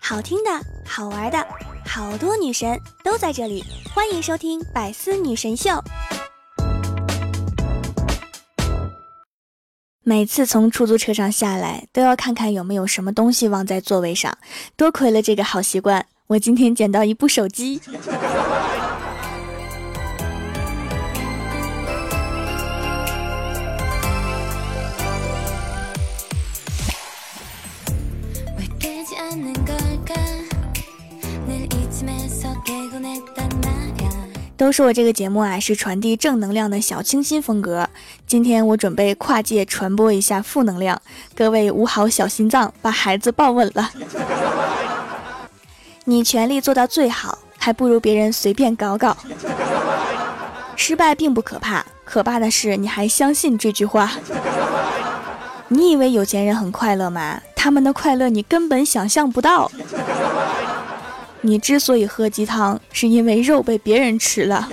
好听的，好玩的，好多女神都在这里，欢迎收听《百思女神秀》。每次从出租车上下来，都要看看有没有什么东西忘在座位上。多亏了这个好习惯，我今天捡到一部手机。都说我这个节目啊是传递正能量的小清新风格。今天我准备跨界传播一下负能量，各位捂好小心脏，把孩子抱稳了。你全力做到最好，还不如别人随便搞搞。失败并不可怕，可怕的是你还相信这句话。你以为有钱人很快乐吗？他们的快乐你根本想象不到。你之所以喝鸡汤，是因为肉被别人吃了。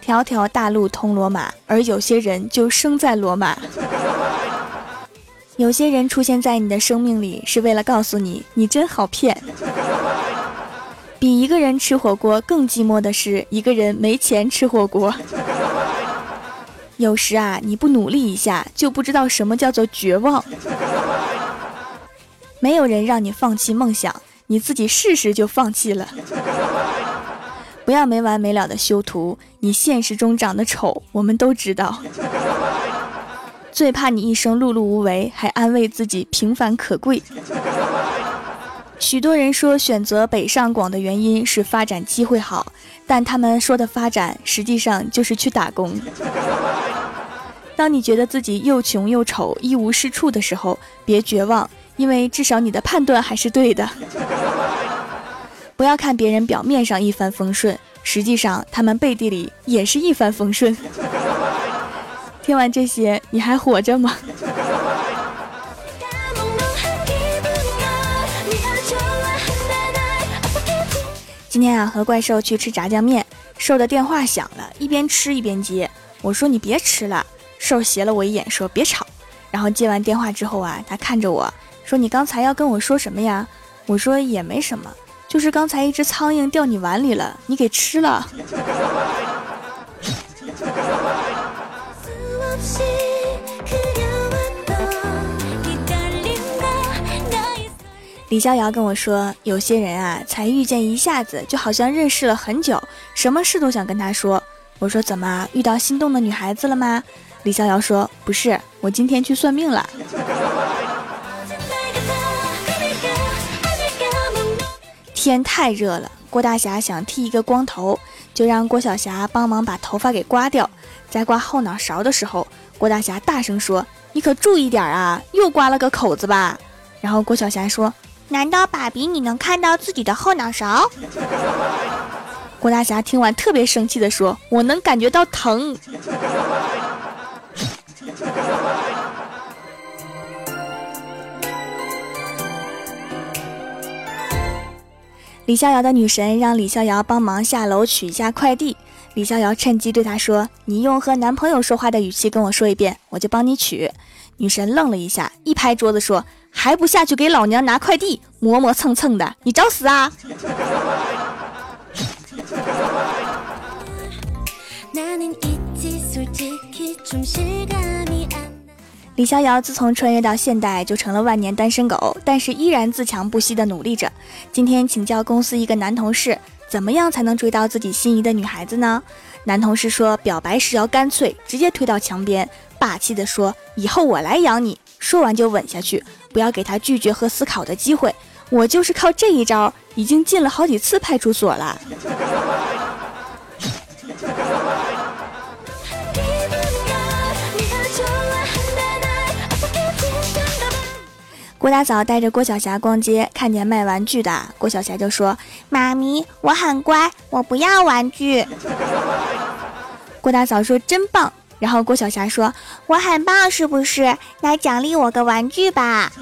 条条大路通罗马，而有些人就生在罗马。有些人出现在你的生命里，是为了告诉你，你真好骗。比一个人吃火锅更寂寞的是，一个人没钱吃火锅。有时啊，你不努力一下，就不知道什么叫做绝望。没有人让你放弃梦想。你自己试试就放弃了，不要没完没了的修图。你现实中长得丑，我们都知道。最怕你一生碌碌无为，还安慰自己平凡可贵。许多人说选择北上广的原因是发展机会好，但他们说的发展实际上就是去打工。当你觉得自己又穷又丑、一无是处的时候，别绝望。因为至少你的判断还是对的，不要看别人表面上一帆风顺，实际上他们背地里也是一帆风顺。听完这些，你还活着吗？今天啊，和怪兽去吃炸酱面，兽的电话响了，一边吃一边接。我说你别吃了，兽斜了我一眼，说别吵。然后接完电话之后啊，他看着我。说你刚才要跟我说什么呀？我说也没什么，就是刚才一只苍蝇掉你碗里了，你给吃了。李逍遥跟我说，有些人啊，才遇见一下子，就好像认识了很久，什么事都想跟他说。我说怎么遇到心动的女孩子了吗？李逍遥说不是，我今天去算命了。天太热了，郭大侠想剃一个光头，就让郭晓霞帮忙把头发给刮掉。在刮后脑勺的时候，郭大侠大声说：“你可注意点啊，又刮了个口子吧？”然后郭晓霞说：“难道爸比你能看到自己的后脑勺？”郭大侠听完特别生气的说：“我能感觉到疼。”李逍遥的女神让李逍遥帮忙下楼取一下快递。李逍遥趁机对她说：“你用和男朋友说话的语气跟我说一遍，我就帮你取。”女神愣了一下，一拍桌子说：“还不下去给老娘拿快递？磨磨蹭蹭的，你找死啊！”李逍遥自从穿越到现代，就成了万年单身狗，但是依然自强不息地努力着。今天请教公司一个男同事，怎么样才能追到自己心仪的女孩子呢？男同事说，表白时要干脆，直接推到墙边，霸气地说：“以后我来养你。”说完就吻下去，不要给他拒绝和思考的机会。我就是靠这一招，已经进了好几次派出所了。郭大嫂带着郭晓霞逛街，看见卖玩具的，郭晓霞就说：“妈咪，我很乖，我不要玩具。”郭大嫂说：“真棒。”然后郭晓霞说：“我很棒，是不是？来奖励我个玩具吧。”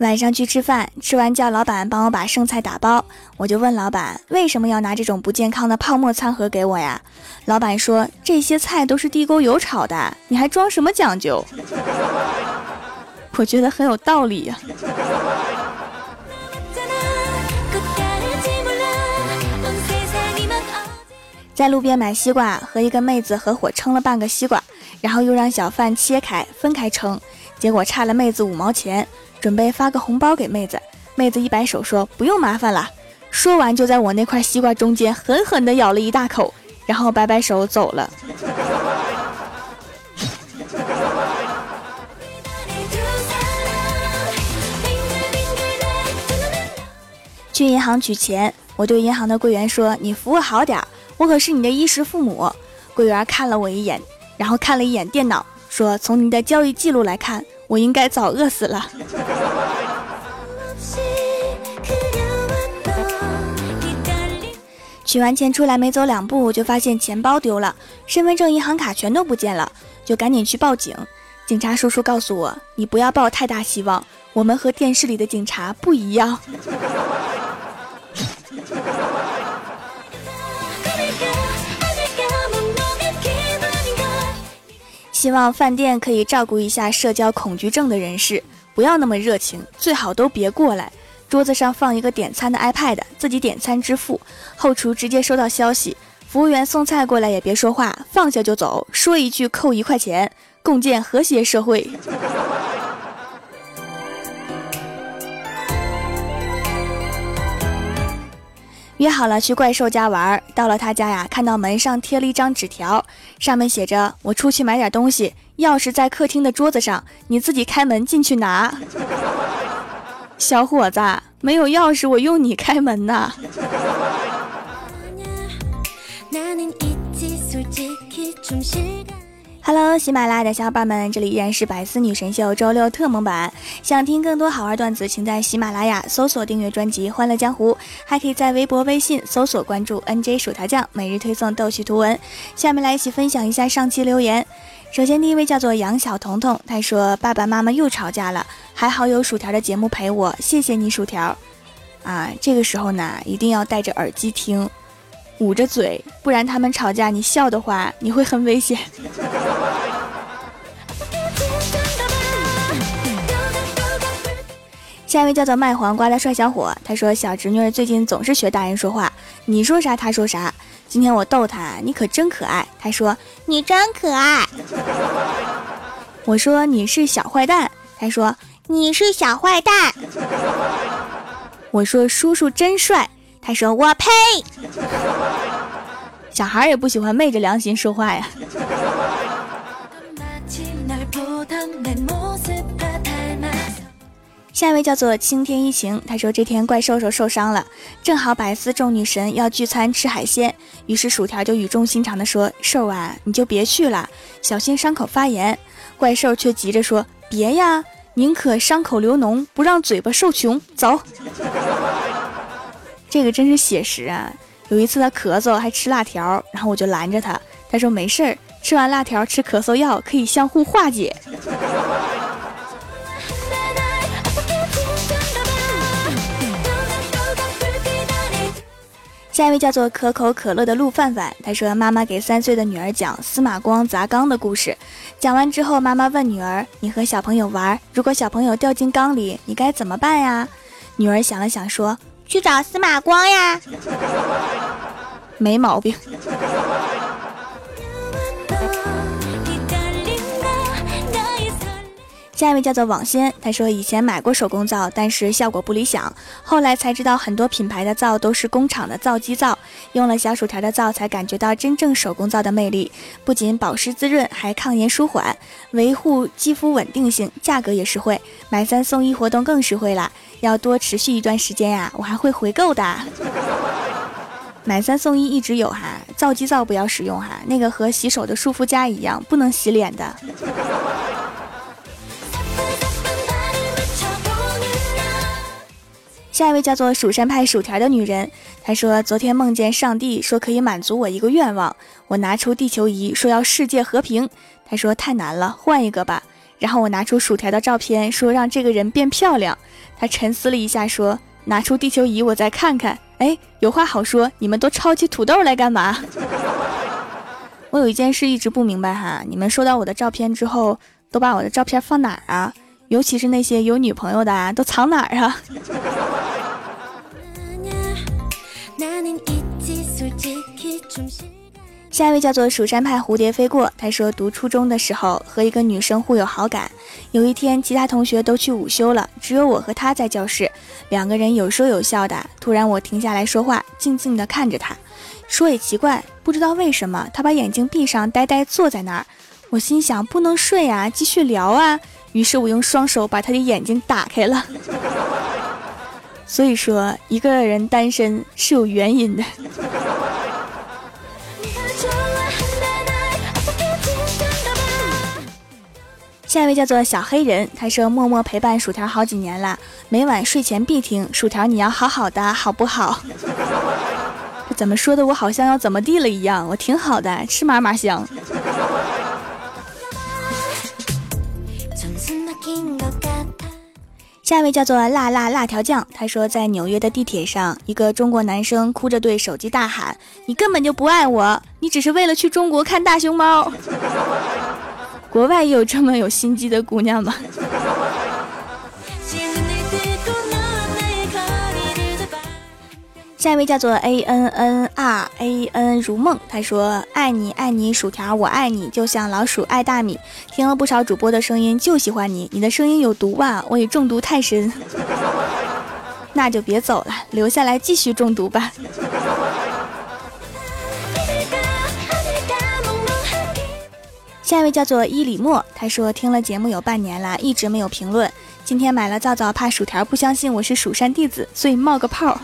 晚上去吃饭，吃完叫老板帮我把剩菜打包，我就问老板为什么要拿这种不健康的泡沫餐盒给我呀？老板说这些菜都是地沟油炒的，你还装什么讲究？我觉得很有道理呀。在路边买西瓜，和一个妹子合伙称了半个西瓜，然后又让小贩切开分开称，结果差了妹子五毛钱。准备发个红包给妹子，妹子一摆手说不用麻烦了。说完就在我那块西瓜中间狠狠地咬了一大口，然后摆摆手走了。去银行取钱，我对银行的柜员说：“你服务好点，我可是你的衣食父母。”柜员看了我一眼，然后看了一眼电脑，说：“从您的交易记录来看。”我应该早饿死了。取完钱出来没走两步，就发现钱包丢了，身份证、银行卡全都不见了，就赶紧去报警。警察叔叔告诉我：“你不要抱太大希望，我们和电视里的警察不一样。”希望饭店可以照顾一下社交恐惧症的人士，不要那么热情，最好都别过来。桌子上放一个点餐的 iPad，自己点餐支付，后厨直接收到消息，服务员送菜过来也别说话，放下就走，说一句扣一块钱，共建和谐社会。约好了去怪兽家玩，到了他家呀，看到门上贴了一张纸条，上面写着：“我出去买点东西，钥匙在客厅的桌子上，你自己开门进去拿。”小伙子，没有钥匙，我用你开门呐。Hello，喜马拉雅的小伙伴们，这里依然是百思女神秀周六特蒙版。想听更多好玩段子，请在喜马拉雅搜索订阅专辑《欢乐江湖》，还可以在微博、微信搜索关注 NJ 薯条酱，每日推送逗趣图文。下面来一起分享一下上期留言。首先，第一位叫做杨小彤彤，他说：“爸爸妈妈又吵架了，还好有薯条的节目陪我，谢谢你，薯条。”啊，这个时候呢，一定要戴着耳机听。捂着嘴，不然他们吵架，你笑的话，你会很危险。下一位叫做卖黄瓜的帅小伙，他说小侄女最近总是学大人说话，你说啥他说啥。今天我逗他，你可真可爱。他说你真可爱。我说你是小坏蛋。他说你是小坏蛋。我说叔叔真帅。他说：“我呸！小孩也不喜欢昧着良心说话呀。”下一位叫做青天一晴，他说：“这天怪兽兽受伤了，正好百思众女神要聚餐吃海鲜，于是薯条就语重心长的说：‘兽啊，你就别去了，小心伤口发炎。’怪兽却急着说：‘别呀，宁可伤口流脓，不让嘴巴受穷。’走。”这个真是写实啊！有一次他咳嗽还吃辣条，然后我就拦着他，他说没事儿，吃完辣条吃咳嗽药可以相互化解。下一位叫做可口可乐的陆范范，他说妈妈给三岁的女儿讲司马光砸缸的故事，讲完之后，妈妈问女儿：“你和小朋友玩，如果小朋友掉进缸里，你该怎么办呀？”女儿想了想说。去找司马光呀，没毛病。下一位叫做网仙，他说以前买过手工皂，但是效果不理想，后来才知道很多品牌的皂都是工厂的皂基皂，用了小薯条的皂才感觉到真正手工皂的魅力，不仅保湿滋润，还抗炎舒缓，维护肌肤稳定性，价格也实惠，买三送一活动更实惠啦。要多持续一段时间呀，我还会回购的。买三送一一直有哈，皂基皂不要使用哈，那个和洗手的舒肤佳一样，不能洗脸的。下一位叫做蜀山派薯条的女人，她说昨天梦见上帝说可以满足我一个愿望，我拿出地球仪说要世界和平，她说太难了，换一个吧。然后我拿出薯条的照片，说让这个人变漂亮。他沉思了一下，说拿出地球仪，我再看看。哎，有话好说，你们都抄起土豆来干嘛？我有一件事一直不明白哈，你们收到我的照片之后，都把我的照片放哪儿啊？尤其是那些有女朋友的，啊，都藏哪儿啊？下一位叫做蜀山派蝴蝶飞过，他说读初中的时候和一个女生互有好感，有一天其他同学都去午休了，只有我和他在教室，两个人有说有笑的。突然我停下来说话，静静地看着他，说也奇怪，不知道为什么他把眼睛闭上，呆呆坐在那儿。我心想不能睡啊，继续聊啊，于是我用双手把他的眼睛打开了。所以说一个人单身是有原因的。下一位叫做小黑人，他说默默陪伴薯条好几年了，每晚睡前必听。薯条你要好好的，好不好？怎么说的？我好像要怎么地了一样。我挺好的，吃嘛嘛香。下一位叫做辣辣辣条酱，他说在纽约的地铁上，一个中国男生哭着对手机大喊：“你根本就不爱我，你只是为了去中国看大熊猫。”国外也有这么有心机的姑娘吗？下一位叫做 A N N R A N 如梦，他说：“爱你爱你薯条，我爱你，就像老鼠爱大米。听了不少主播的声音，就喜欢你。你的声音有毒吧？我已中毒太深，那就别走了，留下来继续中毒吧。”下一位叫做伊里莫，他说听了节目有半年了，一直没有评论。今天买了皂皂，怕薯条不相信我是蜀山弟子，所以冒个泡。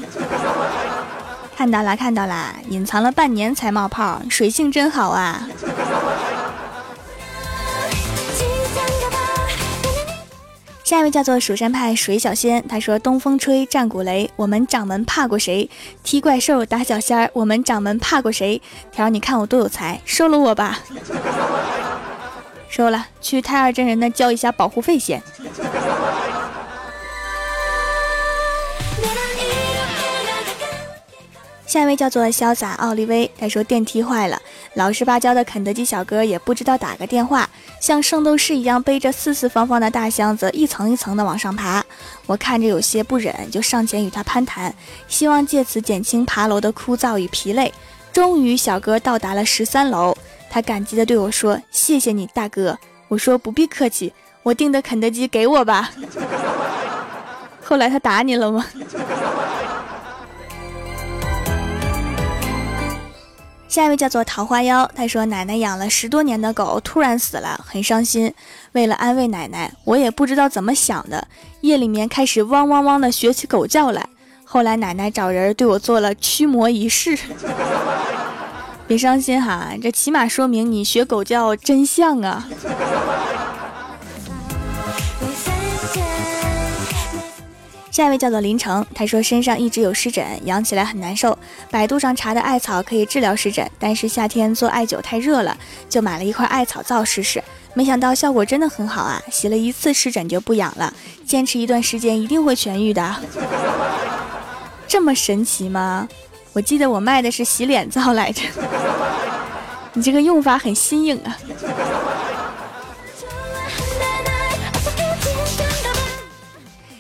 看到了，看到了，隐藏了半年才冒泡，水性真好啊。下一位叫做蜀山派水小仙，他说东风吹，战鼓擂，我们掌门怕过谁？踢怪兽，打小仙儿，我们掌门怕过谁？条，你看我多有才，收了我吧。收了，去太二真人那交一下保护费先。下一位叫做潇洒奥利威，他说电梯坏了，老实巴交的肯德基小哥也不知道打个电话，像圣斗士一样背着四四方方的大箱子一层一层的往上爬。我看着有些不忍，就上前与他攀谈，希望借此减轻爬楼的枯燥与疲累。终于，小哥到达了十三楼。他感激地对我说：“谢谢你，大哥。”我说：“不必客气，我订的肯德基给我吧。”后来他打你了吗？下一位叫做桃花妖，他说：“奶奶养了十多年的狗突然死了，很伤心。为了安慰奶奶，我也不知道怎么想的，夜里面开始汪汪汪的学起狗叫来。后来奶奶找人对我做了驱魔仪式。”别伤心哈，这起码说明你学狗叫真像啊。下一位叫做林成，他说身上一直有湿疹，痒起来很难受。百度上查的艾草可以治疗湿疹，但是夏天做艾灸太热了，就买了一块艾草皂试试。没想到效果真的很好啊，洗了一次湿疹就不痒了，坚持一段时间一定会痊愈的。这么神奇吗？我记得我卖的是洗脸皂来着，你这个用法很新颖啊。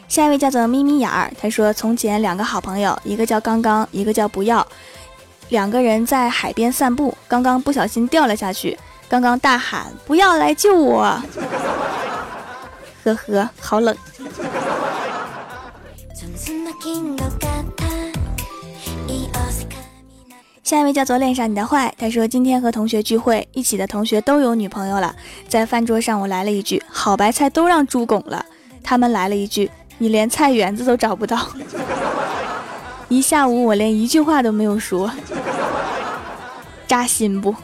下一位叫做咪咪眼儿，他说从前两个好朋友，一个叫刚刚，一个叫不要，两个人在海边散步，刚刚不小心掉了下去，刚刚大喊不要来救我，呵呵，好冷。下一位叫做恋上你的坏，他说今天和同学聚会，一起的同学都有女朋友了。在饭桌上，我来了一句好白菜都让猪拱了，他们来了一句你连菜园子都找不到。一下午我连一句话都没有说，扎心不？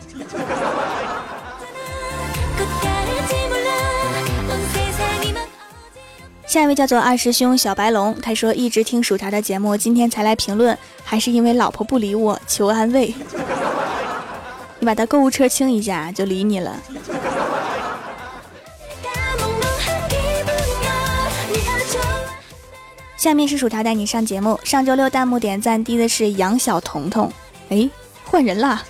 下一位叫做二师兄小白龙他说一直听薯条的节目今天才来评论还是因为老婆不理我求安慰。你把他购物车清一下就理你了。下面是薯条带你上节目上周六弹幕点赞低的是杨小彤彤。诶换人啦。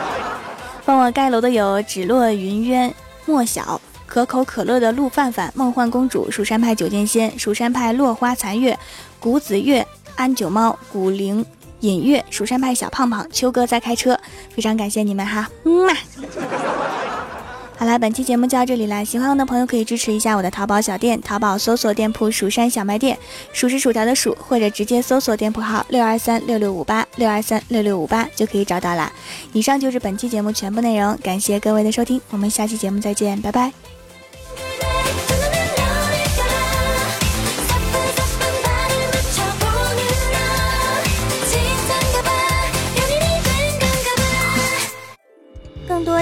帮我盖楼的有芷落云渊莫小。可口可乐的陆范范、梦幻公主、蜀山派九剑仙、蜀山派落花残月、谷子月、安九猫、古灵隐月、蜀山派小胖胖、秋哥在开车，非常感谢你们哈，嗯嘛。好啦，本期节目就到这里啦！喜欢我的朋友可以支持一下我的淘宝小店，淘宝搜索店铺“蜀山小卖店”，数是薯条的数，或者直接搜索店铺号六二三六六五八六二三六六五八就可以找到啦。以上就是本期节目全部内容，感谢各位的收听，我们下期节目再见，拜拜。